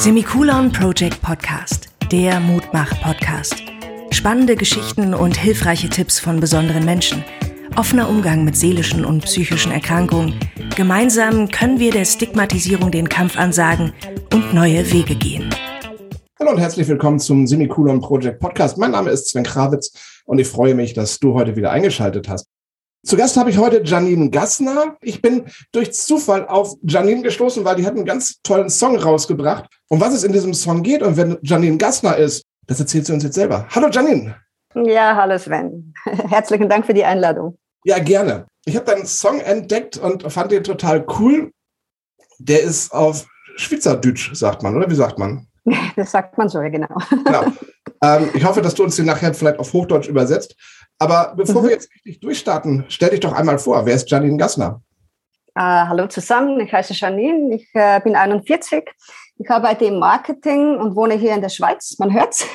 Semikolon Project Podcast, der Mutmach-Podcast. Spannende Geschichten und hilfreiche Tipps von besonderen Menschen. Offener Umgang mit seelischen und psychischen Erkrankungen. Gemeinsam können wir der Stigmatisierung den Kampf ansagen und neue Wege gehen. Hallo und herzlich willkommen zum Semikolon Project Podcast. Mein Name ist Sven Krawitz und ich freue mich, dass du heute wieder eingeschaltet hast. Zu Gast habe ich heute Janine Gassner. Ich bin durch Zufall auf Janine gestoßen, weil die hat einen ganz tollen Song rausgebracht. Um was es in diesem Song geht und wenn Janine Gassner ist, das erzählt sie uns jetzt selber. Hallo Janine. Ja, hallo Sven. Herzlichen Dank für die Einladung. Ja, gerne. Ich habe deinen Song entdeckt und fand den total cool. Der ist auf Schweizerdeutsch, sagt man, oder wie sagt man? Das sagt man so, ja, genau. genau. Ähm, ich hoffe, dass du uns den nachher vielleicht auf Hochdeutsch übersetzt. Aber bevor mhm. wir jetzt richtig durchstarten, stell dich doch einmal vor. Wer ist Janine Gassner? Uh, hallo zusammen, ich heiße Janine, ich uh, bin 41. Ich arbeite im Marketing und wohne hier in der Schweiz, man hört's.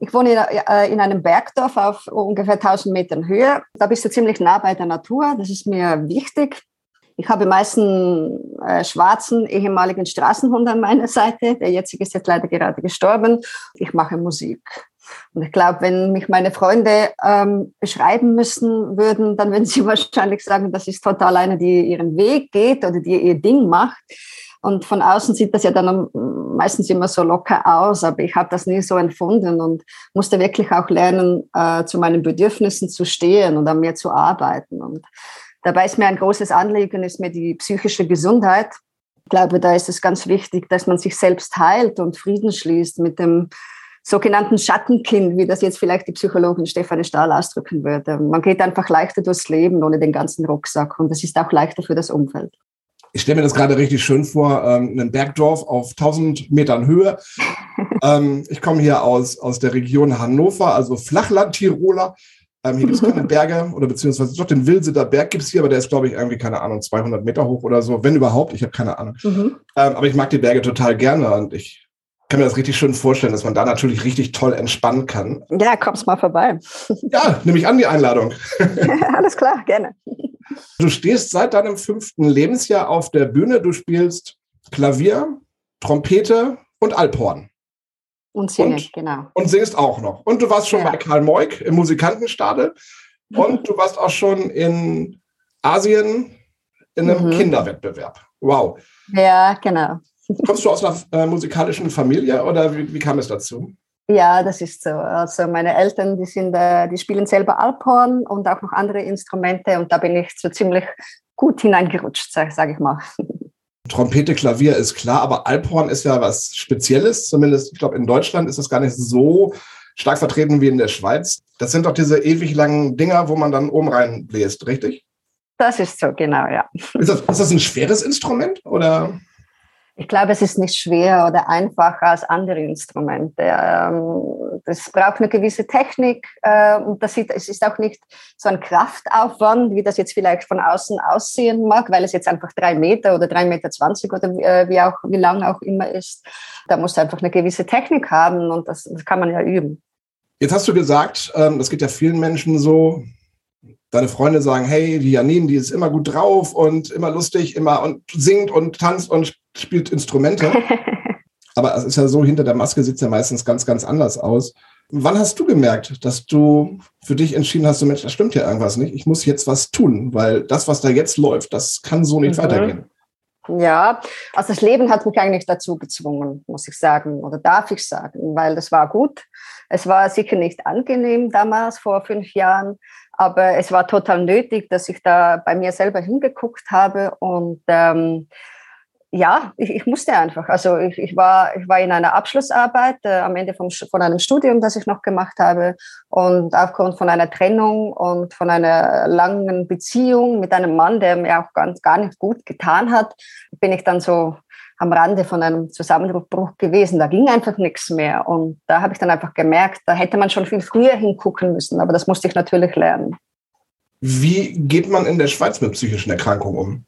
Ich wohne in, uh, in einem Bergdorf auf ungefähr 1000 Metern Höhe. Da bist du ziemlich nah bei der Natur, das ist mir wichtig. Ich habe meisten äh, schwarzen ehemaligen Straßenhund an meiner Seite. Der jetzige ist jetzt leider gerade gestorben. Ich mache Musik. Und ich glaube, wenn mich meine Freunde ähm, beschreiben müssen würden, dann würden sie wahrscheinlich sagen, das ist total eine, die ihren Weg geht oder die ihr Ding macht. Und von außen sieht das ja dann meistens immer so locker aus, aber ich habe das nie so empfunden und musste wirklich auch lernen, äh, zu meinen Bedürfnissen zu stehen und an mir zu arbeiten. Und dabei ist mir ein großes Anliegen, ist mir die psychische Gesundheit. Ich glaube, da ist es ganz wichtig, dass man sich selbst heilt und Frieden schließt mit dem sogenannten Schattenkind, wie das jetzt vielleicht die Psychologin Stefanie Stahl ausdrücken würde. Man geht einfach leichter durchs Leben ohne den ganzen Rucksack und es ist auch leichter für das Umfeld. Ich stelle mir das gerade richtig schön vor, ähm, ein Bergdorf auf 1000 Metern Höhe. ähm, ich komme hier aus, aus der Region Hannover, also Flachland-Tiroler. Ähm, hier gibt es keine Berge oder beziehungsweise doch den Wilseder Berg gibt es hier, aber der ist, glaube ich, irgendwie, keine Ahnung, 200 Meter hoch oder so, wenn überhaupt. Ich habe keine Ahnung. Mhm. Ähm, aber ich mag die Berge total gerne und ich kann mir das richtig schön vorstellen, dass man da natürlich richtig toll entspannen kann. Ja, kommst mal vorbei. Ja, nehme ich an die Einladung. Alles klar, gerne. Du stehst seit deinem fünften Lebensjahr auf der Bühne. Du spielst Klavier, Trompete und Alphorn. Und singst, genau. Und singst auch noch. Und du warst schon ja. bei Karl Moik im Musikantenstadel. Und du warst auch schon in Asien in einem mhm. Kinderwettbewerb. Wow. Ja, genau. Kommst du aus einer äh, musikalischen Familie oder wie, wie, kam es dazu? Ja, das ist so. Also meine Eltern, die sind, äh, die spielen selber Alphorn und auch noch andere Instrumente und da bin ich so ziemlich gut hineingerutscht, sage sag ich mal. Trompete, Klavier ist klar, aber Alphorn ist ja was Spezielles. Zumindest, ich glaube, in Deutschland ist das gar nicht so stark vertreten wie in der Schweiz. Das sind doch diese ewig langen Dinger, wo man dann oben rein bläst, richtig? Das ist so, genau, ja. Ist das, ist das ein schweres Instrument oder? Ich glaube, es ist nicht schwer oder einfacher als andere Instrumente. Ähm, das braucht eine gewisse Technik äh, und das ist, es ist auch nicht so ein Kraftaufwand, wie das jetzt vielleicht von außen aussehen mag, weil es jetzt einfach drei Meter oder drei Meter zwanzig oder äh, wie auch wie lang auch immer ist. Da muss einfach eine gewisse Technik haben und das, das kann man ja üben. Jetzt hast du gesagt, ähm, das geht ja vielen Menschen so, deine Freunde sagen, hey, die Janine, die ist immer gut drauf und immer lustig, immer und singt und tanzt und spielt Instrumente. Aber es ist ja so, hinter der Maske sieht es ja meistens ganz, ganz anders aus. Wann hast du gemerkt, dass du für dich entschieden hast, so Mensch, das stimmt ja irgendwas nicht, ich muss jetzt was tun, weil das, was da jetzt läuft, das kann so nicht mhm. weitergehen. Ja, also das Leben hat mich eigentlich dazu gezwungen, muss ich sagen, oder darf ich sagen, weil das war gut. Es war sicher nicht angenehm damals, vor fünf Jahren, aber es war total nötig, dass ich da bei mir selber hingeguckt habe und ähm, ja, ich, ich, musste einfach. Also ich, ich, war, ich war in einer Abschlussarbeit äh, am Ende vom, von einem Studium, das ich noch gemacht habe. Und aufgrund von einer Trennung und von einer langen Beziehung mit einem Mann, der mir auch ganz, gar nicht gut getan hat, bin ich dann so am Rande von einem Zusammenbruch gewesen. Da ging einfach nichts mehr. Und da habe ich dann einfach gemerkt, da hätte man schon viel früher hingucken müssen. Aber das musste ich natürlich lernen. Wie geht man in der Schweiz mit psychischen Erkrankungen um?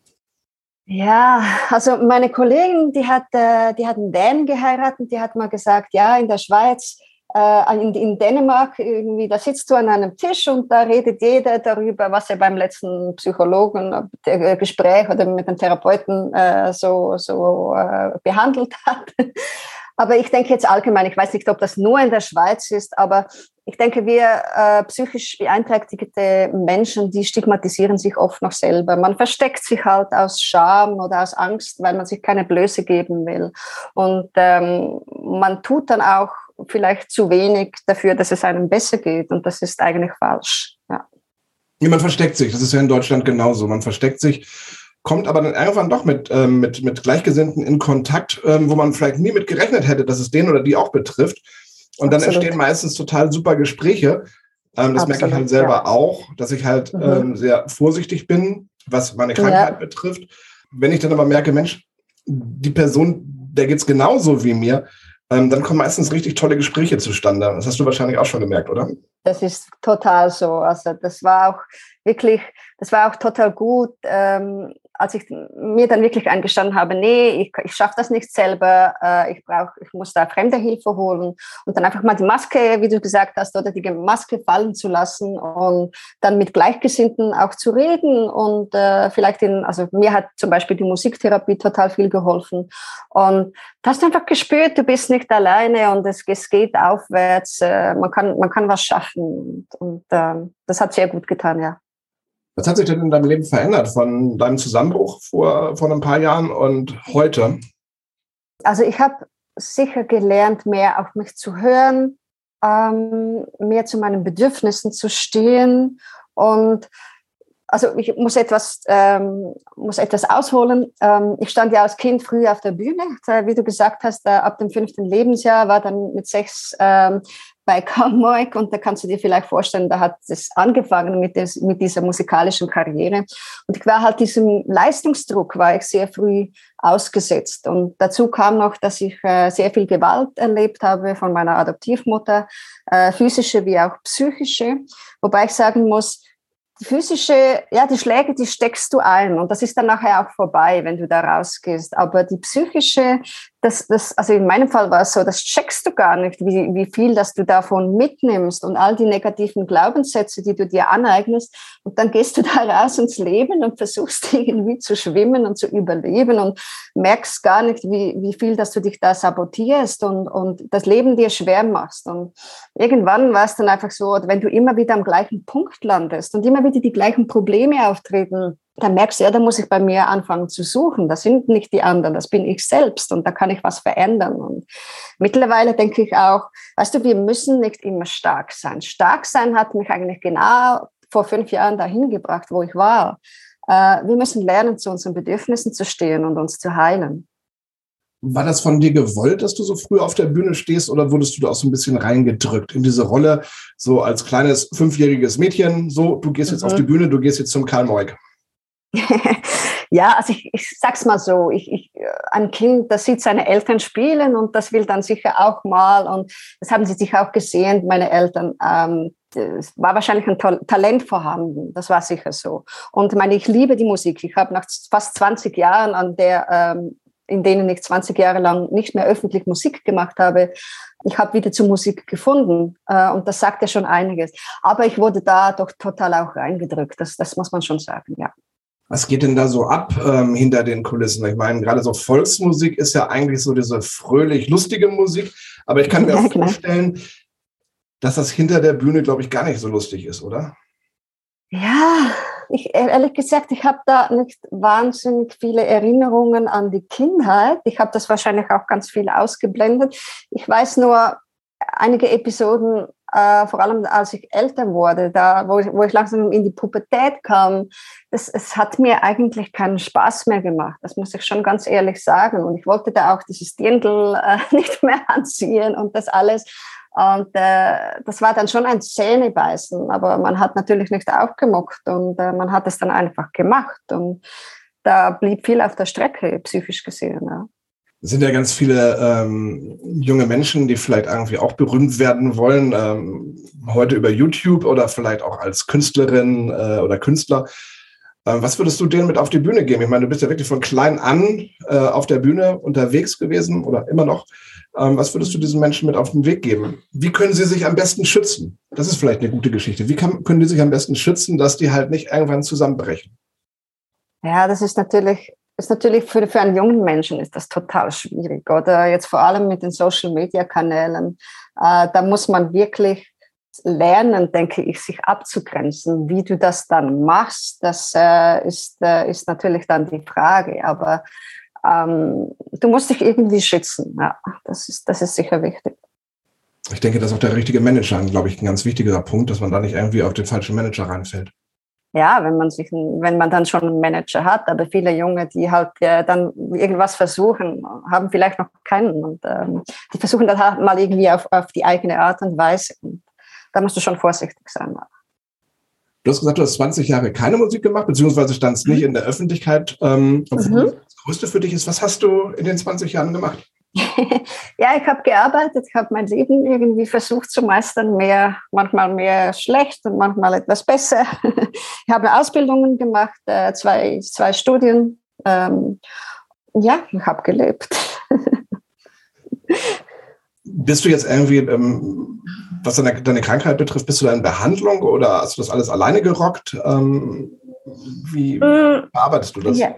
Ja, also meine Kollegin, die hat, äh, die hat einen Dänen geheiratet, die hat mal gesagt, ja, in der Schweiz in, in, Dänemark, irgendwie, da sitzt du an einem Tisch und da redet jeder darüber, was er beim letzten Psychologen äh, oder mit dem Therapeuten äh, so, so äh, behandelt hat. Aber ich denke jetzt allgemein, ich weiß nicht, ob das nur in der Schweiz ist, aber ich denke, wir äh, psychisch beeinträchtigte Menschen, die stigmatisieren sich oft noch selber. Man versteckt sich halt aus Scham oder aus Angst, weil man sich keine Blöße geben will. Und ähm, man tut dann auch vielleicht zu wenig dafür, dass es einem besser geht. Und das ist eigentlich falsch. Ja. ja man versteckt sich. Das ist ja in Deutschland genauso. Man versteckt sich kommt aber dann irgendwann doch mit, ähm, mit, mit Gleichgesinnten in Kontakt, ähm, wo man vielleicht nie mit gerechnet hätte, dass es den oder die auch betrifft. Und dann Absolut. entstehen meistens total super Gespräche. Ähm, das Absolut, merke ich halt selber ja. auch, dass ich halt mhm. ähm, sehr vorsichtig bin, was meine Krankheit ja. betrifft. Wenn ich dann aber merke, Mensch, die Person, der geht's genauso wie mir, ähm, dann kommen meistens richtig tolle Gespräche zustande. Das hast du wahrscheinlich auch schon gemerkt, oder? Das ist total so. Also das war auch wirklich, das war auch total gut. Ähm, als ich mir dann wirklich eingestanden habe, nee, ich, ich schaffe das nicht selber, äh, ich brauche, ich muss da fremde Hilfe holen und dann einfach mal die Maske, wie du gesagt hast, oder die Maske fallen zu lassen und dann mit Gleichgesinnten auch zu reden und äh, vielleicht in, also mir hat zum Beispiel die Musiktherapie total viel geholfen und du hast einfach gespürt, du bist nicht alleine und es, es geht aufwärts, äh, man kann, man kann was schaffen und, und äh, das hat sehr gut getan, ja. Was hat sich denn in deinem Leben verändert von deinem Zusammenbruch vor, vor ein paar Jahren und heute? Also ich habe sicher gelernt, mehr auf mich zu hören, ähm, mehr zu meinen Bedürfnissen zu stehen und also ich muss etwas, ähm, muss etwas ausholen. Ähm, ich stand ja als Kind früh auf der Bühne. Wie du gesagt hast, äh, ab dem fünften Lebensjahr war dann mit sechs ähm, bei Moik und da kannst du dir vielleicht vorstellen, da hat es angefangen mit, des, mit dieser musikalischen Karriere. Und ich war halt diesem Leistungsdruck, war ich sehr früh ausgesetzt. Und dazu kam noch, dass ich äh, sehr viel Gewalt erlebt habe von meiner Adoptivmutter, äh, physische wie auch psychische. Wobei ich sagen muss, die physische, ja, die Schläge, die steckst du ein und das ist dann nachher auch vorbei, wenn du da rausgehst. Aber die psychische, das, das, also in meinem Fall war es so, das checkst du gar nicht, wie, wie viel, dass du davon mitnimmst und all die negativen Glaubenssätze, die du dir aneignest. Und dann gehst du da raus ins Leben und versuchst irgendwie zu schwimmen und zu überleben und merkst gar nicht, wie, wie viel, dass du dich da sabotierst und, und das Leben dir schwer machst. Und irgendwann war es dann einfach so, wenn du immer wieder am gleichen Punkt landest und immer wieder die gleichen Probleme auftreten, dann merkst du, ja, da muss ich bei mir anfangen zu suchen. Das sind nicht die anderen, das bin ich selbst und da kann ich was verändern. Und mittlerweile denke ich auch, weißt du, wir müssen nicht immer stark sein. Stark sein hat mich eigentlich genau vor fünf Jahren dahin gebracht, wo ich war. Äh, wir müssen lernen, zu unseren Bedürfnissen zu stehen und uns zu heilen. War das von dir gewollt, dass du so früh auf der Bühne stehst oder wurdest du da auch so ein bisschen reingedrückt in diese Rolle, so als kleines fünfjähriges Mädchen, so, du gehst jetzt mhm. auf die Bühne, du gehst jetzt zum Karl Moik? Ja, also ich, ich sag's mal so, ich, ich, ein Kind, das sieht seine Eltern spielen und das will dann sicher auch mal und das haben sie sich auch gesehen, meine Eltern. Ähm, es war wahrscheinlich ein Talent vorhanden, das war sicher so. Und meine, ich liebe die Musik. Ich habe nach fast 20 Jahren, an der, ähm, in denen ich 20 Jahre lang nicht mehr öffentlich Musik gemacht habe, ich habe wieder zur Musik gefunden äh, und das sagt ja schon einiges. Aber ich wurde da doch total auch reingedrückt, das, das muss man schon sagen, ja. Was geht denn da so ab ähm, hinter den Kulissen? Ich meine, gerade so Volksmusik ist ja eigentlich so diese fröhlich lustige Musik, aber ich kann mir ja, vorstellen, dass das hinter der Bühne, glaube ich, gar nicht so lustig ist, oder? Ja, ich, ehrlich gesagt, ich habe da nicht wahnsinnig viele Erinnerungen an die Kindheit. Ich habe das wahrscheinlich auch ganz viel ausgeblendet. Ich weiß nur einige Episoden äh, vor allem als ich älter wurde, da, wo, ich, wo ich langsam in die Pubertät kam, das, es hat mir eigentlich keinen Spaß mehr gemacht. Das muss ich schon ganz ehrlich sagen. Und ich wollte da auch dieses Dirndl äh, nicht mehr anziehen und das alles. Und äh, das war dann schon ein Zähnebeißen, aber man hat natürlich nicht aufgemuckt und äh, man hat es dann einfach gemacht. Und da blieb viel auf der Strecke, psychisch gesehen. Ja. Sind ja ganz viele ähm, junge Menschen, die vielleicht irgendwie auch berühmt werden wollen, ähm, heute über YouTube oder vielleicht auch als Künstlerin äh, oder Künstler. Ähm, was würdest du denen mit auf die Bühne geben? Ich meine, du bist ja wirklich von klein an äh, auf der Bühne unterwegs gewesen oder immer noch. Ähm, was würdest du diesen Menschen mit auf den Weg geben? Wie können sie sich am besten schützen? Das ist vielleicht eine gute Geschichte. Wie kann, können die sich am besten schützen, dass die halt nicht irgendwann zusammenbrechen? Ja, das ist natürlich, ist natürlich für, für einen jungen Menschen ist das total schwierig. Oder jetzt vor allem mit den Social Media Kanälen. Äh, da muss man wirklich lernen, denke ich, sich abzugrenzen. Wie du das dann machst, das äh, ist, äh, ist natürlich dann die Frage. Aber ähm, du musst dich irgendwie schützen. Ja, das ist, das ist sicher wichtig. Ich denke, das ist auch der richtige Manager, glaube ich, ein ganz wichtiger Punkt, dass man da nicht irgendwie auf den falschen Manager reinfällt. Ja, wenn man sich, wenn man dann schon einen Manager hat, aber viele Junge, die halt äh, dann irgendwas versuchen, haben vielleicht noch keinen und ähm, die versuchen dann halt mal irgendwie auf, auf die eigene Art und Weise. Und da musst du schon vorsichtig sein. Du hast gesagt, du hast 20 Jahre keine Musik gemacht, beziehungsweise standst nicht mhm. in der Öffentlichkeit. Ähm, mhm. Das Größte für dich ist, was hast du in den 20 Jahren gemacht? ja, ich habe gearbeitet, ich habe mein Leben irgendwie versucht zu meistern, mehr, manchmal mehr schlecht und manchmal etwas besser. ich habe Ausbildungen gemacht, äh, zwei, zwei Studien. Ähm, ja, ich habe gelebt. bist du jetzt irgendwie, ähm, was deine, deine, Krankheit betrifft, bist du da in Behandlung oder hast du das alles alleine gerockt? Ähm, wie mm, bearbeitest du das? Ja.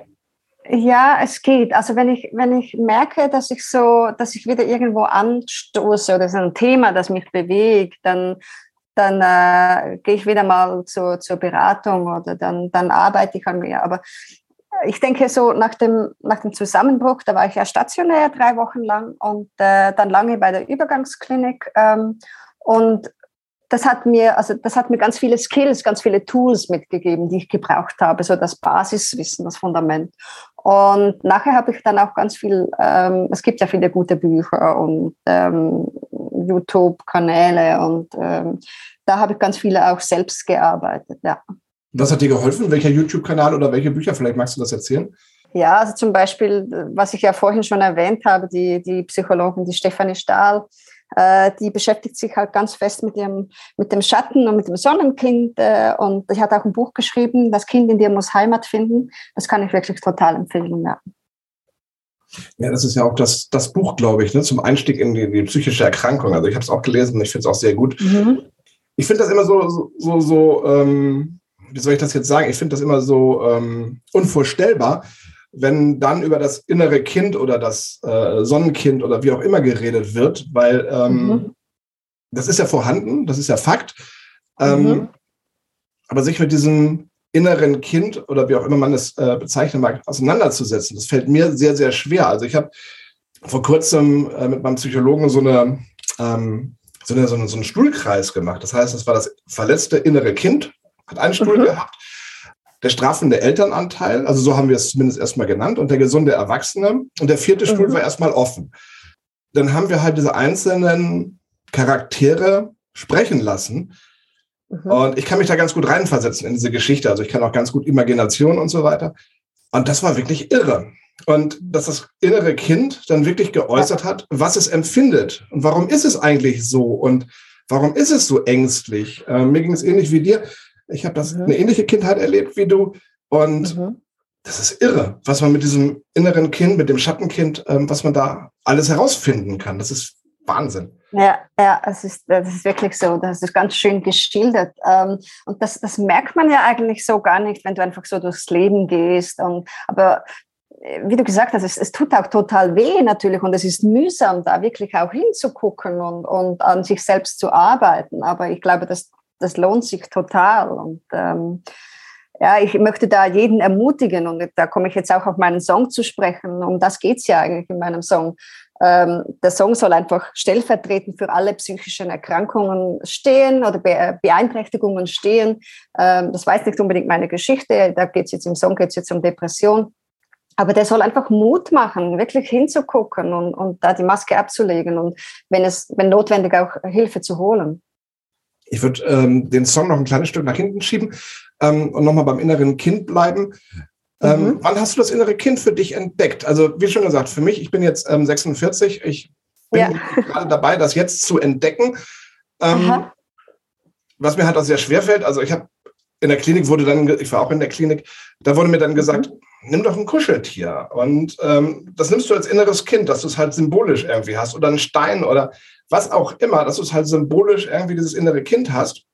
Ja. es geht. Also wenn ich, wenn ich merke, dass ich so, dass ich wieder irgendwo anstoße oder ist ein Thema, das mich bewegt, dann, dann äh, gehe ich wieder mal zu, zur Beratung oder dann, dann arbeite ich an mir. Aber ich denke, so nach dem, nach dem Zusammenbruch, da war ich ja stationär drei Wochen lang und äh, dann lange bei der Übergangsklinik. Ähm, und das hat mir, also das hat mir ganz viele Skills, ganz viele Tools mitgegeben, die ich gebraucht habe, so das Basiswissen, das Fundament. Und nachher habe ich dann auch ganz viel, ähm, es gibt ja viele gute Bücher und ähm, YouTube-Kanäle und ähm, da habe ich ganz viele auch selbst gearbeitet, ja. Was hat dir geholfen? Welcher YouTube-Kanal oder welche Bücher? Vielleicht magst du das erzählen? Ja, also zum Beispiel, was ich ja vorhin schon erwähnt habe, die, die Psychologin, die Stefanie Stahl, äh, die beschäftigt sich halt ganz fest mit, ihrem, mit dem Schatten und mit dem Sonnenkind. Äh, und ich hatte auch ein Buch geschrieben, Das Kind in dir muss Heimat finden. Das kann ich wirklich total empfehlen. Ja. Ja, das ist ja auch das, das Buch, glaube ich, ne, zum Einstieg in die, die psychische Erkrankung. Also ich habe es auch gelesen und ich finde es auch sehr gut. Mhm. Ich finde das immer so, so, so, so ähm, wie soll ich das jetzt sagen? Ich finde das immer so ähm, unvorstellbar, wenn dann über das innere Kind oder das äh, Sonnenkind oder wie auch immer geredet wird, weil ähm, mhm. das ist ja vorhanden, das ist ja Fakt. Ähm, mhm. Aber sich mit diesem inneren Kind oder wie auch immer man es äh, bezeichnen mag, auseinanderzusetzen, das fällt mir sehr, sehr schwer. Also ich habe vor kurzem äh, mit meinem Psychologen so eine, ähm, so, eine, so, eine, so einen Stuhlkreis gemacht. Das heißt, das war das verletzte innere Kind, hat einen Stuhl mhm. gehabt. Der strafende Elternanteil, also so haben wir es zumindest erstmal genannt, und der gesunde Erwachsene. Und der vierte mhm. Stuhl war erstmal offen. Dann haben wir halt diese einzelnen Charaktere sprechen lassen. Mhm. Und ich kann mich da ganz gut reinversetzen in diese Geschichte. Also ich kann auch ganz gut Imagination und so weiter. Und das war wirklich irre. Und dass das innere Kind dann wirklich geäußert hat, was es empfindet und warum ist es eigentlich so und warum ist es so ängstlich. Äh, mir ging es ähnlich wie dir. Ich habe das mhm. eine ähnliche Kindheit erlebt wie du. Und mhm. das ist irre, was man mit diesem inneren Kind, mit dem Schattenkind, ähm, was man da alles herausfinden kann. Das ist Wahnsinn. Ja, ja, es ist, das ist wirklich so. Das ist ganz schön geschildert. Ähm, und das, das merkt man ja eigentlich so gar nicht, wenn du einfach so durchs Leben gehst. Und, aber äh, wie du gesagt hast, es, es, tut auch total weh natürlich und es ist mühsam, da wirklich auch hinzugucken und, und an sich selbst zu arbeiten. Aber ich glaube, das das lohnt sich total. Und ähm, ja, ich möchte da jeden ermutigen und da komme ich jetzt auch auf meinen Song zu sprechen. Um das geht es ja eigentlich in meinem Song. Ähm, der Song soll einfach stellvertretend für alle psychischen Erkrankungen stehen oder Be Beeinträchtigungen stehen. Ähm, das weiß nicht unbedingt meine Geschichte. Da geht es jetzt im Song geht's jetzt um Depression. Aber der soll einfach Mut machen, wirklich hinzugucken und, und da die Maske abzulegen und wenn es, wenn notwendig auch Hilfe zu holen. Ich würde ähm, den Song noch ein kleines Stück nach hinten schieben ähm, und nochmal beim inneren Kind bleiben. Ähm, mhm. Wann hast du das innere Kind für dich entdeckt? Also, wie schon gesagt, für mich, ich bin jetzt ähm, 46, ich bin ja. gerade dabei, das jetzt zu entdecken. Ähm, was mir halt auch sehr schwer fällt, also ich habe in der Klinik wurde dann, ich war auch in der Klinik, da wurde mir dann gesagt, mhm. nimm doch ein Kuscheltier. Und ähm, das nimmst du als inneres Kind, dass du es halt symbolisch irgendwie hast. Oder einen Stein oder was auch immer, dass du es halt symbolisch irgendwie dieses innere Kind hast.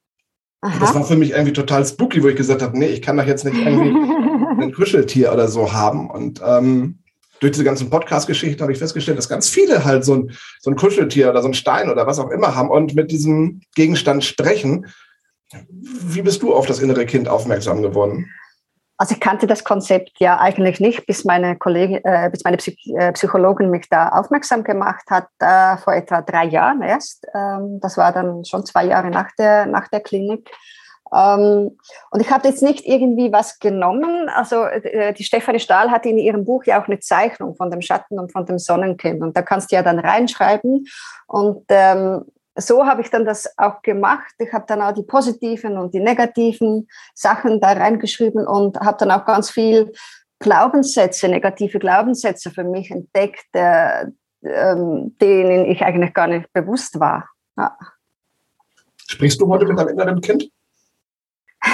Das war für mich irgendwie total spooky, wo ich gesagt habe, nee, ich kann doch jetzt nicht irgendwie ein Kuscheltier oder so haben. Und ähm, durch diese ganzen Podcast-Geschichten habe ich festgestellt, dass ganz viele halt so ein, so ein Kuscheltier oder so ein Stein oder was auch immer haben und mit diesem Gegenstand sprechen. Wie bist du auf das innere Kind aufmerksam geworden? Also ich kannte das Konzept ja eigentlich nicht, bis meine Kollegin, äh, bis meine Psych äh, Psychologin mich da aufmerksam gemacht hat, äh, vor etwa drei Jahren erst. Ähm, das war dann schon zwei Jahre nach der, nach der Klinik. Ähm, und ich habe jetzt nicht irgendwie was genommen. Also äh, die Stefanie Stahl hat in ihrem Buch ja auch eine Zeichnung von dem Schatten und von dem Sonnenkind. Und da kannst du ja dann reinschreiben. Und ähm, so habe ich dann das auch gemacht. Ich habe dann auch die positiven und die negativen Sachen da reingeschrieben und habe dann auch ganz viel Glaubenssätze, negative Glaubenssätze für mich entdeckt, äh, ähm, denen ich eigentlich gar nicht bewusst war. Ja. Sprichst du heute mit deinem inneren Kind?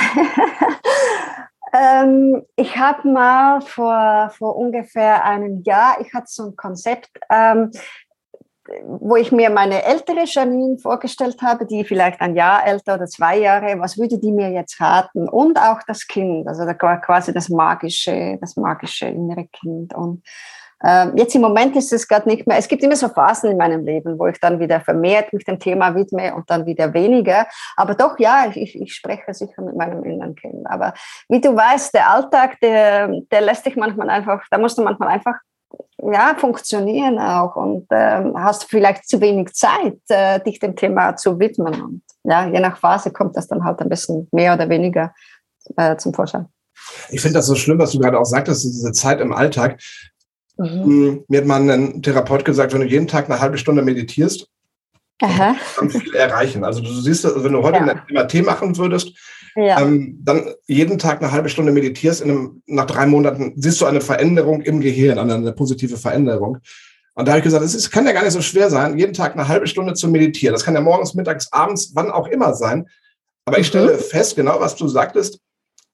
ähm, ich habe mal vor, vor ungefähr einem Jahr, ich hatte so ein Konzept, ähm, wo ich mir meine ältere Janine vorgestellt habe, die vielleicht ein Jahr älter oder zwei Jahre, was würde die mir jetzt raten? Und auch das Kind, also quasi das magische, das magische innere Kind. Und äh, jetzt im Moment ist es gerade nicht mehr, es gibt immer so Phasen in meinem Leben, wo ich dann wieder vermehrt mich dem Thema widme und dann wieder weniger. Aber doch, ja, ich, ich spreche sicher mit meinem inneren Kind. Aber wie du weißt, der Alltag, der, der lässt dich manchmal einfach, da musst du manchmal einfach ja, funktionieren auch und ähm, hast vielleicht zu wenig Zeit, äh, dich dem Thema zu widmen. Und ja, je nach Phase kommt das dann halt ein bisschen mehr oder weniger äh, zum Vorschein. Ich finde das so schlimm, was du gerade auch sagtest, diese Zeit im Alltag. Mhm. Hm, mir hat mal ein Therapeut gesagt, wenn du jeden Tag eine halbe Stunde meditierst, Aha. kannst du viel erreichen. Also du siehst, wenn du heute ja. ein MRT machen würdest, ja. ähm, dann jeden Tag eine halbe Stunde meditierst, einem, nach drei Monaten siehst du eine Veränderung im Gehirn, eine, eine positive Veränderung. Und da habe ich gesagt, es kann ja gar nicht so schwer sein, jeden Tag eine halbe Stunde zu meditieren. Das kann ja morgens, mittags, abends, wann auch immer sein. Aber ich stelle mhm. fest, genau was du sagtest,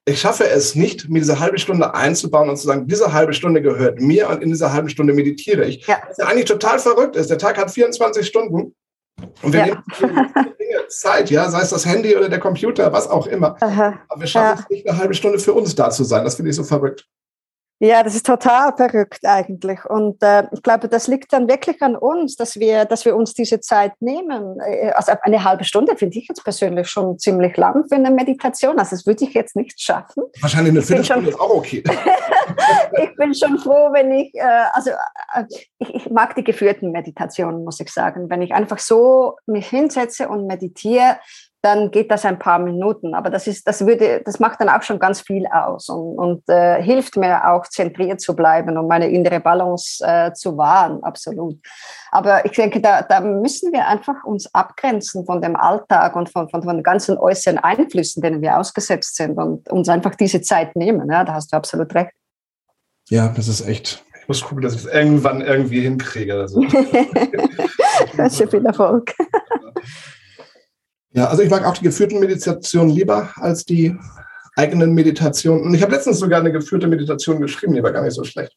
ich schaffe es nicht, mir diese halbe Stunde einzubauen und zu sagen, diese halbe Stunde gehört mir und in dieser halben Stunde meditiere ich. Ja. Was ja eigentlich total verrückt ist. Der Tag hat 24 Stunden und wir ja. nehmen Dinge Zeit, ja, sei es das Handy oder der Computer, was auch immer. Aha. Aber wir schaffen ja. es nicht, eine halbe Stunde für uns da zu sein. Das finde ich so verrückt. Ja, das ist total verrückt eigentlich. Und äh, ich glaube, das liegt dann wirklich an uns, dass wir, dass wir uns diese Zeit nehmen. Äh, also eine halbe Stunde finde ich jetzt persönlich schon ziemlich lang für eine Meditation. Also das würde ich jetzt nicht schaffen. Wahrscheinlich eine Viertelstunde ist auch okay. ich bin schon froh, wenn ich, äh, also äh, ich, ich mag die geführten Meditationen, muss ich sagen. Wenn ich einfach so mich hinsetze und meditiere, dann geht das ein paar Minuten. Aber das ist, das würde, das macht dann auch schon ganz viel aus und, und äh, hilft mir auch zentriert zu bleiben und meine innere Balance äh, zu wahren, absolut. Aber ich denke, da, da müssen wir einfach uns abgrenzen von dem Alltag und von, von, von den ganzen äußeren Einflüssen, denen wir ausgesetzt sind und uns einfach diese Zeit nehmen. Ja, da hast du absolut recht. Ja, das ist echt. Ich muss gucken, dass ich es irgendwann irgendwie hinkriege. Also. viel Erfolg. Ja, also ich mag auch die geführten Meditationen lieber als die eigenen Meditationen. Und ich habe letztens sogar eine geführte Meditation geschrieben, die war gar nicht so schlecht.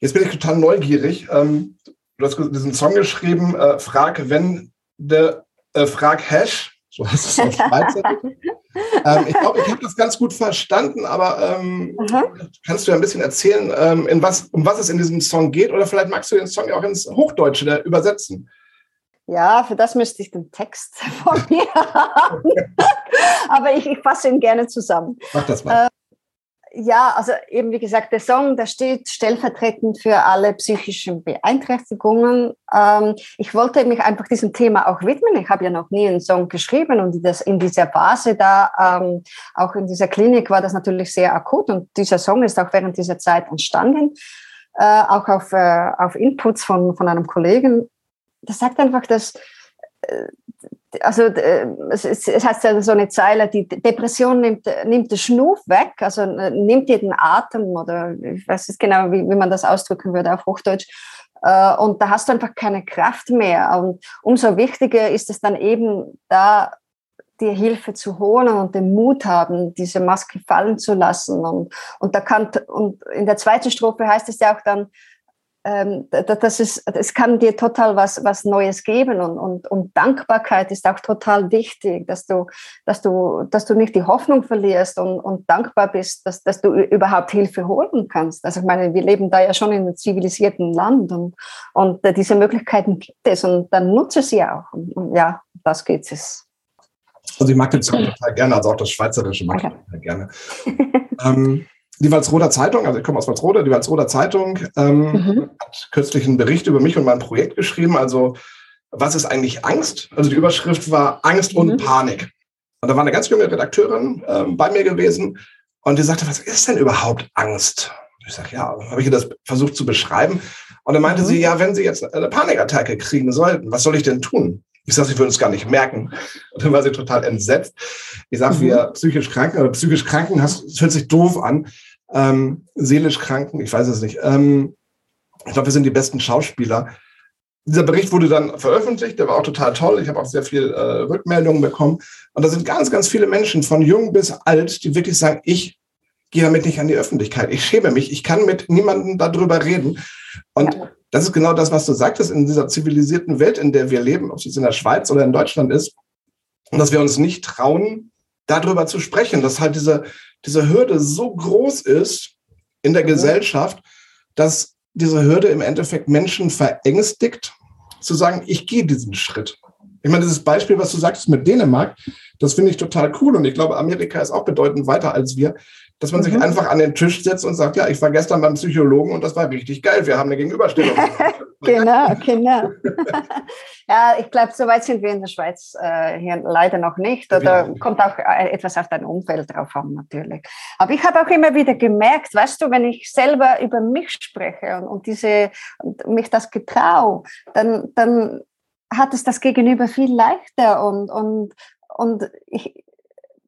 Jetzt bin ich total neugierig. Ähm, du hast diesen Song geschrieben, äh, Frag, wenn der äh, Frag Hash, so heißt es auf Schweizer. ähm, ich glaube, ich habe das ganz gut verstanden, aber ähm, kannst du ja ein bisschen erzählen, ähm, in was, um was es in diesem Song geht? Oder vielleicht magst du den Song ja auch ins Hochdeutsche übersetzen. Ja, für das müsste ich den Text von mir haben. Aber ich, ich fasse ihn gerne zusammen. Mach das mal. Äh, ja, also eben wie gesagt, der Song, der steht stellvertretend für alle psychischen Beeinträchtigungen. Ähm, ich wollte mich einfach diesem Thema auch widmen. Ich habe ja noch nie einen Song geschrieben und das, in dieser Phase da, ähm, auch in dieser Klinik war das natürlich sehr akut und dieser Song ist auch während dieser Zeit entstanden, äh, auch auf, äh, auf Inputs von, von einem Kollegen das sagt einfach, dass äh, also äh, es, heißt ja so eine Zeile, die Depression nimmt, nimmt den Schnuf weg, also äh, nimmt dir den Atem oder ich weiß nicht genau, wie, wie man das ausdrücken würde auf Hochdeutsch. Und da hast du einfach keine Kraft mehr. Und umso wichtiger ist es dann eben, da die Hilfe zu holen und den Mut haben, diese Maske fallen zu lassen. Und, und, da kann, und in der zweiten Strophe heißt es ja auch dann, ähm, das, ist, es kann dir total was, was Neues geben und, und, und Dankbarkeit ist auch total wichtig, dass du, dass du, dass du nicht die Hoffnung verlierst und, und dankbar bist, dass, dass du überhaupt Hilfe holen kannst. Also ich meine, wir leben da ja schon in einem zivilisierten Land und, und äh, diese Möglichkeiten gibt es und dann nutze sie auch. Und, und ja, das geht es. Also ich mag den Song total gerne, also auch das Schweizerische mag ich total gerne. ähm, die Walsroder Zeitung, also ich komme aus Walsroder, die Walsroder Zeitung ähm, mhm. hat kürzlich einen Bericht über mich und mein Projekt geschrieben. Also, was ist eigentlich Angst? Also die Überschrift war Angst und mhm. Panik. Und da war eine ganz junge Redakteurin ähm, bei mir gewesen und die sagte, was ist denn überhaupt Angst? Ich sage, ja, habe ich ihr das versucht zu beschreiben. Und dann meinte mhm. sie, ja, wenn Sie jetzt eine Panikattacke kriegen sollten, was soll ich denn tun? Ich sage, Sie würden es gar nicht merken. Und dann war sie total entsetzt. Ich sage, mhm. wir psychisch Kranken oder psychisch Kranken, das hört sich doof an ähm, seelisch Kranken, ich weiß es nicht. Ähm, ich glaube, wir sind die besten Schauspieler. Dieser Bericht wurde dann veröffentlicht, der war auch total toll. Ich habe auch sehr viel äh, Rückmeldungen bekommen. Und da sind ganz, ganz viele Menschen, von jung bis alt, die wirklich sagen, ich gehe damit nicht an die Öffentlichkeit. Ich schäme mich. Ich kann mit niemandem darüber reden. Und ja. das ist genau das, was du sagtest, in dieser zivilisierten Welt, in der wir leben, ob es jetzt in der Schweiz oder in Deutschland ist, dass wir uns nicht trauen, darüber zu sprechen, dass halt diese, diese Hürde so groß ist in der mhm. Gesellschaft, dass diese Hürde im Endeffekt Menschen verängstigt, zu sagen, ich gehe diesen Schritt. Ich meine, dieses Beispiel, was du sagst mit Dänemark, das finde ich total cool und ich glaube, Amerika ist auch bedeutend weiter als wir dass man mhm. sich einfach an den Tisch setzt und sagt, ja, ich war gestern beim Psychologen und das war richtig geil. Wir haben eine Gegenüberstellung. genau, genau. ja, ich glaube, so weit sind wir in der Schweiz äh, hier leider noch nicht. Oder ja. kommt auch äh, etwas auf dein Umfeld drauf an, natürlich. Aber ich habe auch immer wieder gemerkt, weißt du, wenn ich selber über mich spreche und, und diese, und mich das getraue, dann, dann hat es das Gegenüber viel leichter und, und, und ich,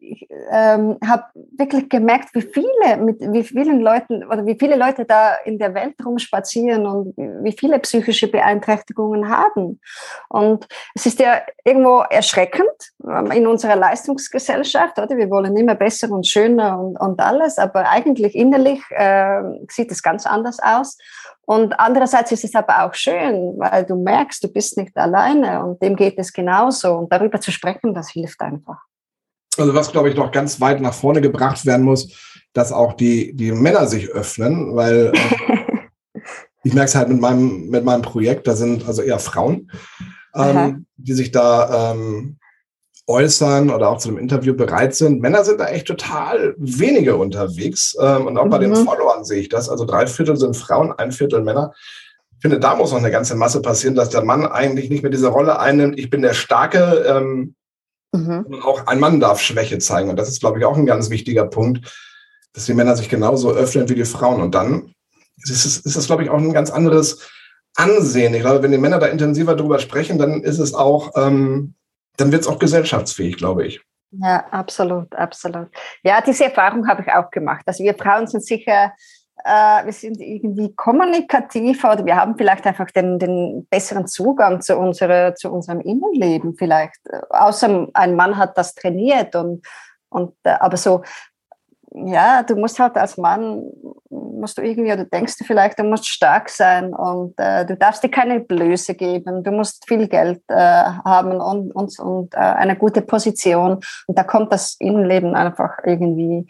ich ähm, habe wirklich gemerkt, wie viele, mit wie vielen Leuten oder wie viele Leute da in der Welt rumspazieren und wie viele psychische Beeinträchtigungen haben. Und es ist ja irgendwo erschreckend ähm, in unserer Leistungsgesellschaft, oder? Wir wollen immer besser und schöner und, und alles, aber eigentlich innerlich äh, sieht es ganz anders aus. Und andererseits ist es aber auch schön, weil du merkst, du bist nicht alleine und dem geht es genauso. Und darüber zu sprechen, das hilft einfach. Also was, glaube ich, noch ganz weit nach vorne gebracht werden muss, dass auch die, die Männer sich öffnen, weil äh, ich merke es halt mit meinem, mit meinem Projekt, da sind also eher Frauen, ähm, die sich da ähm, äußern oder auch zu einem Interview bereit sind. Männer sind da echt total wenige unterwegs. Ähm, und auch mhm. bei den mhm. Followern sehe ich das. Also drei Viertel sind Frauen, ein Viertel Männer. Ich finde, da muss noch eine ganze Masse passieren, dass der Mann eigentlich nicht mehr diese Rolle einnimmt. Ich bin der Starke, ähm, Mhm. Und auch ein Mann darf Schwäche zeigen. Und das ist, glaube ich, auch ein ganz wichtiger Punkt, dass die Männer sich genauso öffnen wie die Frauen. Und dann ist es, ist es glaube ich, auch ein ganz anderes Ansehen. Ich glaube, wenn die Männer da intensiver drüber sprechen, dann ist es auch, ähm, dann wird es auch gesellschaftsfähig, glaube ich. Ja, absolut, absolut. Ja, diese Erfahrung habe ich auch gemacht. Also wir Frauen sind sicher äh, wir sind irgendwie kommunikativer oder wir haben vielleicht einfach den, den besseren Zugang zu, unsere, zu unserem Innenleben vielleicht. Außer ein Mann hat das trainiert und, und äh, aber so, ja, du musst halt als Mann, musst du irgendwie, oder denkst du vielleicht, du musst stark sein und äh, du darfst dir keine Blöße geben, du musst viel Geld äh, haben und, und, und äh, eine gute Position. Und da kommt das Innenleben einfach irgendwie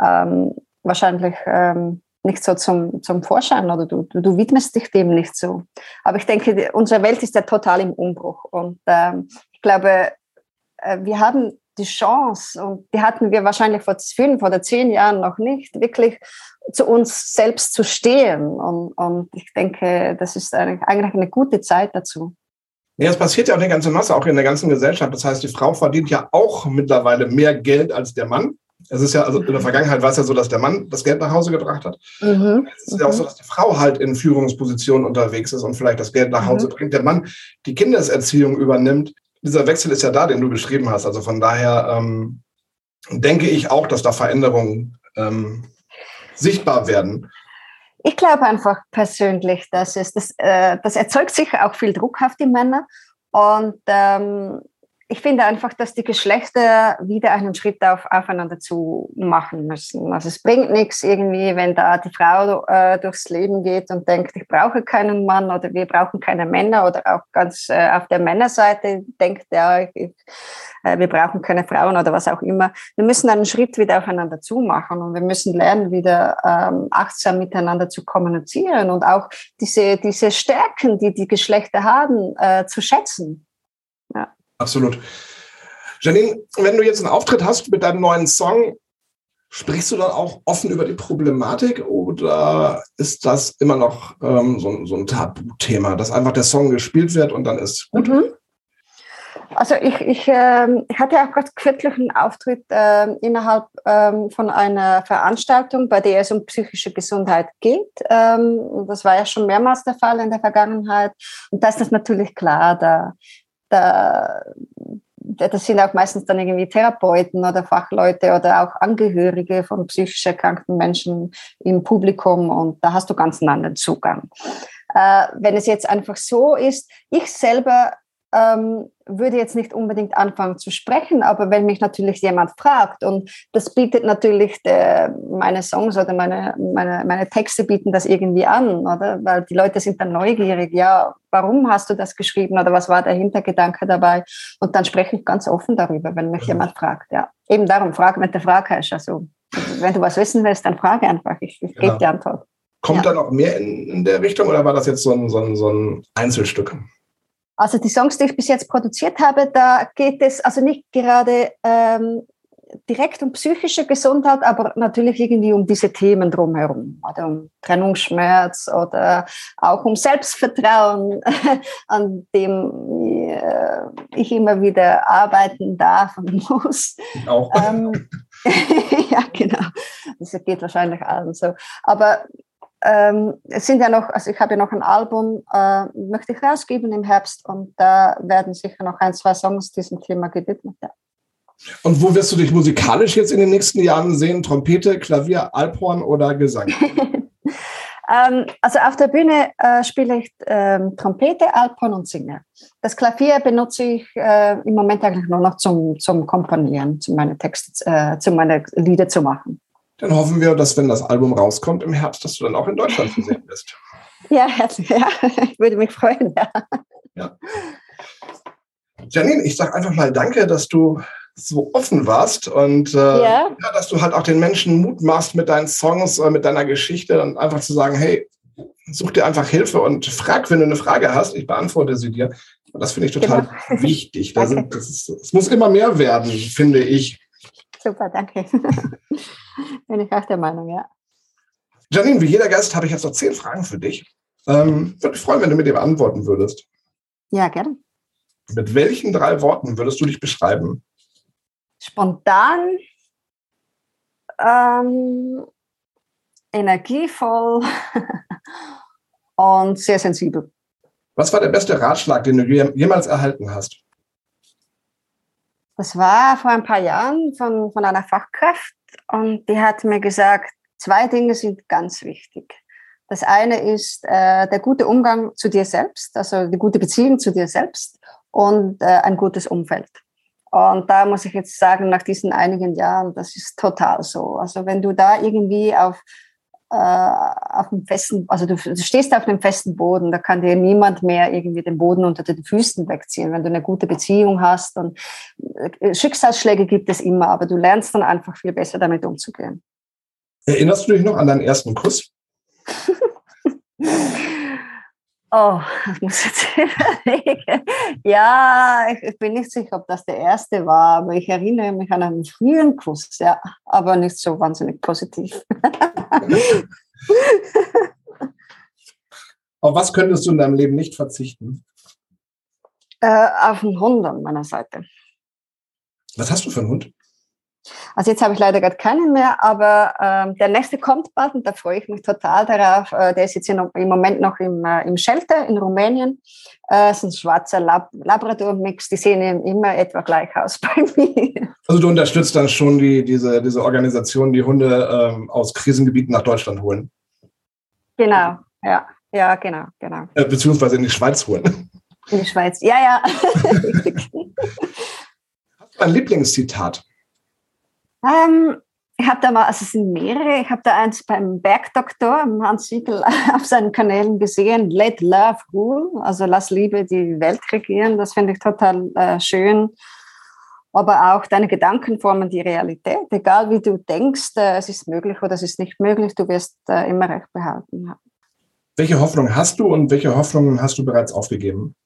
ähm, wahrscheinlich ähm, nicht so zum, zum Vorschein oder du, du, widmest dich dem nicht so. Aber ich denke, unsere Welt ist ja total im Umbruch und ähm, ich glaube, äh, wir haben die Chance und die hatten wir wahrscheinlich vor fünf oder zehn Jahren noch nicht, wirklich zu uns selbst zu stehen. Und, und ich denke, das ist eigentlich eine gute Zeit dazu. Ja, es passiert ja auch eine ganze Masse, auch in der ganzen Gesellschaft. Das heißt, die Frau verdient ja auch mittlerweile mehr Geld als der Mann. Es ist ja, also in der Vergangenheit war es ja so, dass der Mann das Geld nach Hause gebracht hat. Mhm. Es ist ja auch so, dass die Frau halt in Führungspositionen unterwegs ist und vielleicht das Geld nach Hause mhm. bringt. Der Mann die Kindeserziehung übernimmt. Dieser Wechsel ist ja da, den du beschrieben hast. Also von daher ähm, denke ich auch, dass da Veränderungen ähm, sichtbar werden. Ich glaube einfach persönlich, dass es das, äh, das erzeugt sicher auch viel Druck auf die Männer und ähm, ich finde einfach, dass die Geschlechter wieder einen Schritt auf, aufeinander zu machen müssen. Also es bringt nichts irgendwie, wenn da die Frau äh, durchs Leben geht und denkt, ich brauche keinen Mann oder wir brauchen keine Männer oder auch ganz äh, auf der Männerseite denkt, ja, ich, äh, wir brauchen keine Frauen oder was auch immer. Wir müssen einen Schritt wieder aufeinander zu machen und wir müssen lernen, wieder ähm, achtsam miteinander zu kommunizieren und auch diese, diese Stärken, die die Geschlechter haben, äh, zu schätzen. Absolut. Janine, wenn du jetzt einen Auftritt hast mit deinem neuen Song, sprichst du dann auch offen über die Problematik oder ist das immer noch ähm, so, so, ein Tabuthema, dass einfach der Song gespielt wird und dann ist gut? Mhm. Also ich, ich, äh, ich hatte auch gerade kürzlich einen Auftritt äh, innerhalb ähm, von einer Veranstaltung, bei der es um psychische Gesundheit geht. Ähm, das war ja schon mehrmals der Fall in der Vergangenheit. Und da ist das natürlich klar, da da, das sind auch meistens dann irgendwie Therapeuten oder Fachleute oder auch Angehörige von psychisch erkrankten Menschen im Publikum und da hast du ganz einen anderen Zugang. Äh, wenn es jetzt einfach so ist, ich selber ähm, würde jetzt nicht unbedingt anfangen zu sprechen, aber wenn mich natürlich jemand fragt und das bietet natürlich der, meine Songs oder meine, meine, meine Texte bieten das irgendwie an, oder? Weil die Leute sind dann neugierig, ja, warum hast du das geschrieben oder was war der Hintergedanke dabei? Und dann spreche ich ganz offen darüber, wenn mich mhm. jemand fragt, ja. Eben darum, frag mit der Frage. Also, wenn du was wissen willst, dann frage einfach, ich, ich genau. gebe die Antwort. Kommt ja. da noch mehr in, in der Richtung oder war das jetzt so ein, so ein, so ein Einzelstück? Also die Songs, die ich bis jetzt produziert habe, da geht es also nicht gerade ähm, direkt um psychische Gesundheit, aber natürlich irgendwie um diese Themen drumherum, oder um Trennungsschmerz oder auch um Selbstvertrauen, an dem äh, ich immer wieder arbeiten darf und muss. Auch. Ähm, ja, genau. Das geht wahrscheinlich allen so. Aber ähm, es sind ja noch, also ich habe ja noch ein Album, äh, möchte ich rausgeben im Herbst und da werden sicher noch ein, zwei Songs diesem Thema gewidmet. Ja. Und wo wirst du dich musikalisch jetzt in den nächsten Jahren sehen? Trompete, Klavier, Alphorn oder Gesang? ähm, also auf der Bühne äh, spiele ich ähm, Trompete, Alphorn und singe. Das Klavier benutze ich äh, im Moment eigentlich nur noch zum, zum Komponieren, zu meine Texte, äh, zu meine Lieder zu machen dann hoffen wir, dass wenn das Album rauskommt im Herbst, dass du dann auch in Deutschland zu sehen bist. Ja, herzlich, ja, ich würde mich freuen. Ja. ja. Janine, ich sage einfach mal Danke, dass du so offen warst und äh, ja. ja. dass du halt auch den Menschen Mut machst mit deinen Songs mit deiner Geschichte und einfach zu sagen, hey, such dir einfach Hilfe und frag, wenn du eine Frage hast, ich beantworte sie dir. Und das finde ich total genau. wichtig. Sind, das, ist, das muss immer mehr werden, finde ich. Super, danke. Bin ich auch der Meinung, ja. Janine, wie jeder Gast habe ich jetzt noch zehn Fragen für dich. Ähm, würde mich freuen, wenn du mit dem antworten würdest. Ja, gerne. Mit welchen drei Worten würdest du dich beschreiben? Spontan, ähm, energievoll und sehr sensibel. Was war der beste Ratschlag, den du jemals erhalten hast? Das war vor ein paar Jahren von, von einer Fachkraft und die hat mir gesagt, zwei Dinge sind ganz wichtig. Das eine ist äh, der gute Umgang zu dir selbst, also die gute Beziehung zu dir selbst und äh, ein gutes Umfeld. Und da muss ich jetzt sagen, nach diesen einigen Jahren, das ist total so. Also wenn du da irgendwie auf auf dem festen, also du, du, stehst auf einem festen Boden, da kann dir niemand mehr irgendwie den Boden unter den Füßen wegziehen, wenn du eine gute Beziehung hast. Und äh, Schicksalsschläge gibt es immer, aber du lernst dann einfach viel besser damit umzugehen. Erinnerst du dich noch an deinen ersten Kuss? Oh, ich muss jetzt überlegen. Ja, ich, bin nicht sicher, ob das der erste war, aber ich erinnere mich an einen frühen Kuss, ja, aber nicht so wahnsinnig positiv. auf was könntest du in deinem Leben nicht verzichten? Äh, auf einen Hund an meiner Seite. Was hast du für einen Hund? Also jetzt habe ich leider gerade keinen mehr, aber ähm, der nächste kommt bald und da freue ich mich total darauf. Äh, der ist jetzt im Moment noch im, äh, im Shelter in Rumänien. Äh, ist ein schwarzer Lab Labrador-Mix, die sehen immer etwa gleich aus bei mir. Also du unterstützt dann schon die, diese, diese Organisation, die Hunde ähm, aus Krisengebieten nach Deutschland holen? Genau, ja, ja, genau, genau. Äh, beziehungsweise in die Schweiz holen. In die Schweiz, ja, ja. Ein Lieblingszitat? Ähm, ich habe da mal, also es sind mehrere, ich habe da eins beim Bergdoktor, Hans Siegel, auf seinen Kanälen gesehen, Let Love Rule, also lass Liebe die Welt regieren, das finde ich total äh, schön. Aber auch deine Gedanken formen die Realität. Egal wie du denkst, äh, es ist möglich oder es ist nicht möglich, du wirst äh, immer recht behalten. Welche Hoffnung hast du und welche Hoffnungen hast du bereits aufgegeben?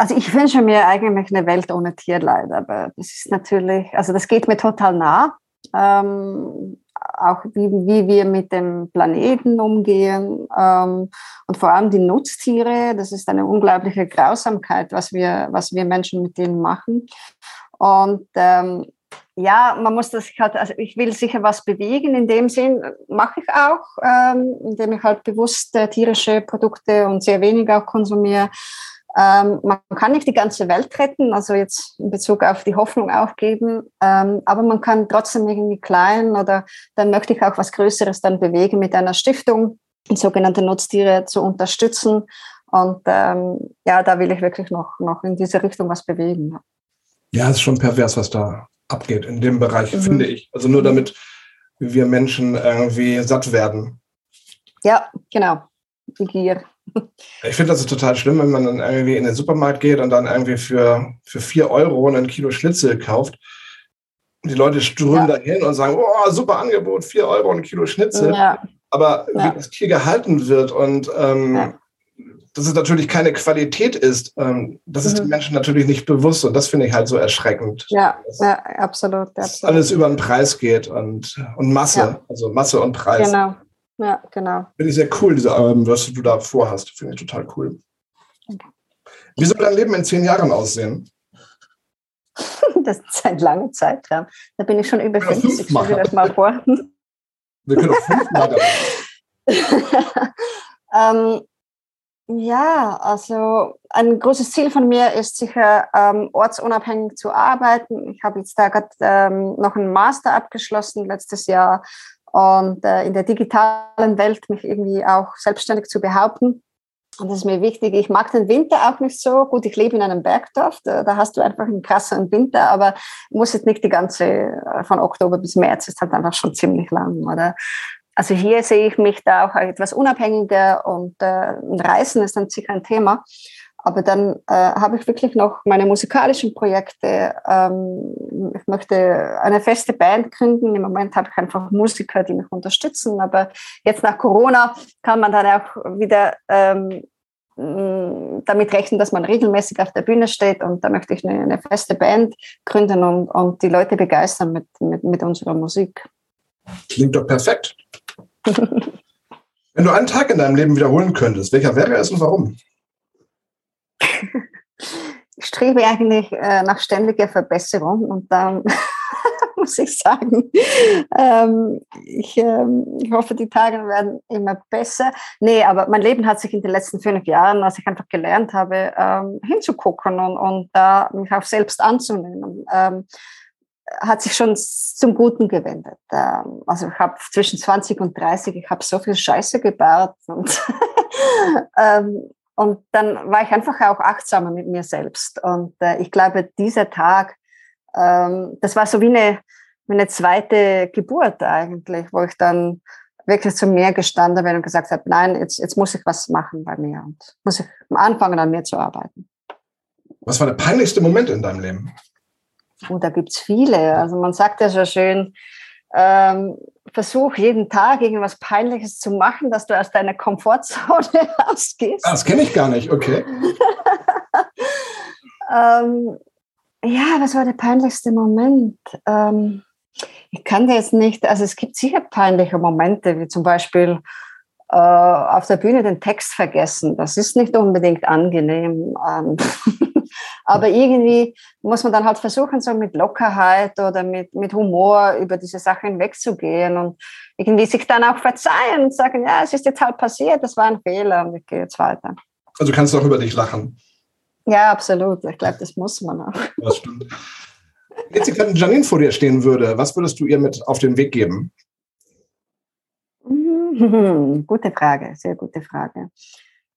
Also ich wünsche mir eigentlich eine Welt ohne Tierleid, aber das ist natürlich, also das geht mir total nah ähm, auch wie, wie wir mit dem Planeten umgehen ähm, und vor allem die Nutztiere. Das ist eine unglaubliche Grausamkeit, was wir, was wir Menschen mit denen machen. Und ähm, ja, man muss das halt, also ich will sicher was bewegen. In dem Sinn mache ich auch, ähm, indem ich halt bewusst äh, tierische Produkte und sehr wenig auch konsumiere. Ähm, man kann nicht die ganze Welt retten, also jetzt in Bezug auf die Hoffnung aufgeben, ähm, aber man kann trotzdem irgendwie klein oder dann möchte ich auch was Größeres dann bewegen mit einer Stiftung, sogenannte Nutztiere zu unterstützen. Und ähm, ja, da will ich wirklich noch, noch in diese Richtung was bewegen. Ja, es ist schon pervers, was da abgeht in dem Bereich, mhm. finde ich. Also nur damit wir Menschen irgendwie satt werden. Ja, genau. Die Gier. Ich finde das total schlimm, wenn man dann irgendwie in den Supermarkt geht und dann irgendwie für, für vier Euro ein Kilo Schnitzel kauft. Die Leute strömen ja. dahin und sagen, oh, super Angebot, vier Euro ein Kilo Schnitzel. Ja. Aber ja. wie das Tier gehalten wird und ähm, ja. dass es natürlich keine Qualität ist, ähm, das ist mhm. den Menschen natürlich nicht bewusst und das finde ich halt so erschreckend. Ja, ja absolut, absolut. alles über den Preis geht und, und Masse, also Masse und Preis. Genau. Ja, genau. Finde ich sehr cool, diese, ähm, was du da vorhast. Finde ich total cool. Okay. Wie soll dein Leben in zehn Jahren aussehen? Das ist ein langer Zeitraum. Da bin ich schon über 50. Stell dir das mal vor. Wir können auch fünf machen. ähm, ja, also ein großes Ziel von mir ist sicher, ähm, ortsunabhängig zu arbeiten. Ich habe jetzt da gerade ähm, noch einen Master abgeschlossen letztes Jahr und äh, in der digitalen Welt mich irgendwie auch selbstständig zu behaupten. Und das ist mir wichtig. Ich mag den Winter auch nicht so. Gut, ich lebe in einem Bergdorf, da, da hast du einfach einen krassen Winter, aber muss jetzt nicht die ganze, äh, von Oktober bis März, ist halt einfach schon ziemlich lang, oder? Also hier sehe ich mich da auch etwas unabhängiger und äh, Reisen ist dann sicher ein Thema. Aber dann äh, habe ich wirklich noch meine musikalischen Projekte. Ähm, ich möchte eine feste Band gründen. Im Moment habe ich einfach Musiker, die mich unterstützen. Aber jetzt nach Corona kann man dann auch wieder ähm, damit rechnen, dass man regelmäßig auf der Bühne steht. Und da möchte ich eine, eine feste Band gründen und, und die Leute begeistern mit, mit, mit unserer Musik. Klingt doch perfekt. Wenn du einen Tag in deinem Leben wiederholen könntest, welcher wäre es und warum? Ich strebe eigentlich äh, nach ständiger Verbesserung und dann muss ich sagen, ähm, ich, ähm, ich, hoffe, die Tage werden immer besser. Nee, aber mein Leben hat sich in den letzten fünf Jahren, als ich einfach gelernt habe, ähm, hinzugucken und, und da mich auch selbst anzunehmen, ähm, hat sich schon zum Guten gewendet. Ähm, also ich habe zwischen 20 und 30, ich habe so viel Scheiße gebaut und ähm, und dann war ich einfach auch achtsamer mit mir selbst. Und äh, ich glaube, dieser Tag, ähm, das war so wie eine, wie eine zweite Geburt eigentlich, wo ich dann wirklich zu mir gestanden bin und gesagt habe, nein, jetzt, jetzt muss ich was machen bei mir und muss ich anfangen, an mir zu arbeiten. Was war der peinlichste Moment in deinem Leben? Oh, da gibt es viele. Also man sagt ja so schön, ähm, versuch jeden Tag irgendwas Peinliches zu machen, dass du aus deiner Komfortzone rausgehst. Ah, das kenne ich gar nicht, okay. ähm, ja, was war der peinlichste Moment? Ähm, ich kann dir jetzt nicht, also es gibt sicher peinliche Momente, wie zum Beispiel äh, auf der Bühne den Text vergessen. Das ist nicht unbedingt angenehm. Ähm, aber irgendwie muss man dann halt versuchen, so mit Lockerheit oder mit, mit Humor über diese Sachen hinwegzugehen und irgendwie sich dann auch verzeihen und sagen, ja, es ist jetzt halt passiert, das war ein Fehler und ich gehe jetzt weiter. Also kannst du auch über dich lachen. Ja, absolut. Ich glaube, das muss man auch. Das stimmt. Jetzt wenn Janine vor dir stehen würde, was würdest du ihr mit auf den Weg geben? Gute Frage, sehr gute Frage.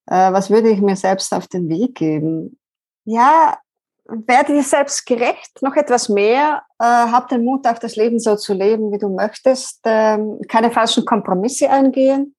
Äh, was würde ich mir selbst auf den Weg geben? Ja, werde dir selbst gerecht, noch etwas mehr, äh, hab den Mut, auch das Leben so zu leben, wie du möchtest, ähm, keine falschen Kompromisse eingehen,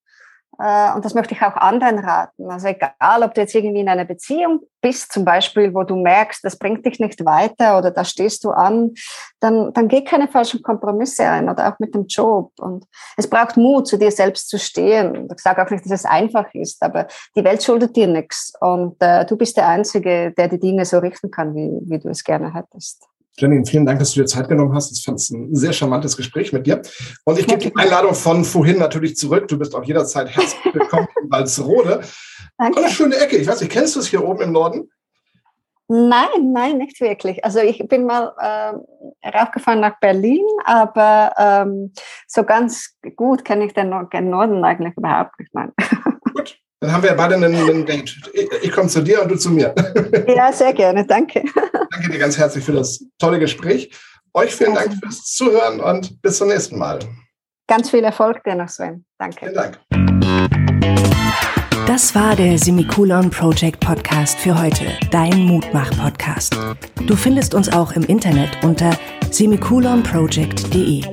und das möchte ich auch anderen raten. Also egal, ob du jetzt irgendwie in einer Beziehung bist, zum Beispiel, wo du merkst, das bringt dich nicht weiter oder da stehst du an, dann, dann geh keine falschen Kompromisse ein oder auch mit dem Job. Und es braucht Mut, zu dir selbst zu stehen. Ich sage auch nicht, dass es einfach ist, aber die Welt schuldet dir nichts. Und äh, du bist der Einzige, der die Dinge so richten kann, wie, wie du es gerne hättest. Janine, vielen Dank, dass du dir Zeit genommen hast. Ich fand es ein sehr charmantes Gespräch mit dir. Und ich gebe die Einladung von vorhin natürlich zurück. Du bist auch jederzeit herzlich willkommen in Walsrode. Danke. Eine schöne Ecke. Ich weiß nicht, kennst du es hier oben im Norden? Nein, nein, nicht wirklich. Also ich bin mal äh, raufgefahren nach Berlin, aber ähm, so ganz gut kenne ich den, den Norden eigentlich überhaupt nicht. Nein. Gut, dann haben wir beide einen, einen Date. Ich, ich komme zu dir und du zu mir. Ja, sehr gerne. Danke. Danke dir ganz herzlich für das tolle Gespräch. Euch vielen Dank fürs Zuhören und bis zum nächsten Mal. Ganz viel Erfolg dir noch, Sven. Danke. Vielen Dank. Das war der Semikolon Project Podcast für heute, dein Mutmach-Podcast. Du findest uns auch im Internet unter semikolonproject.de.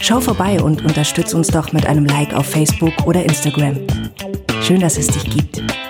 Schau vorbei und unterstütz uns doch mit einem Like auf Facebook oder Instagram. Schön, dass es dich gibt.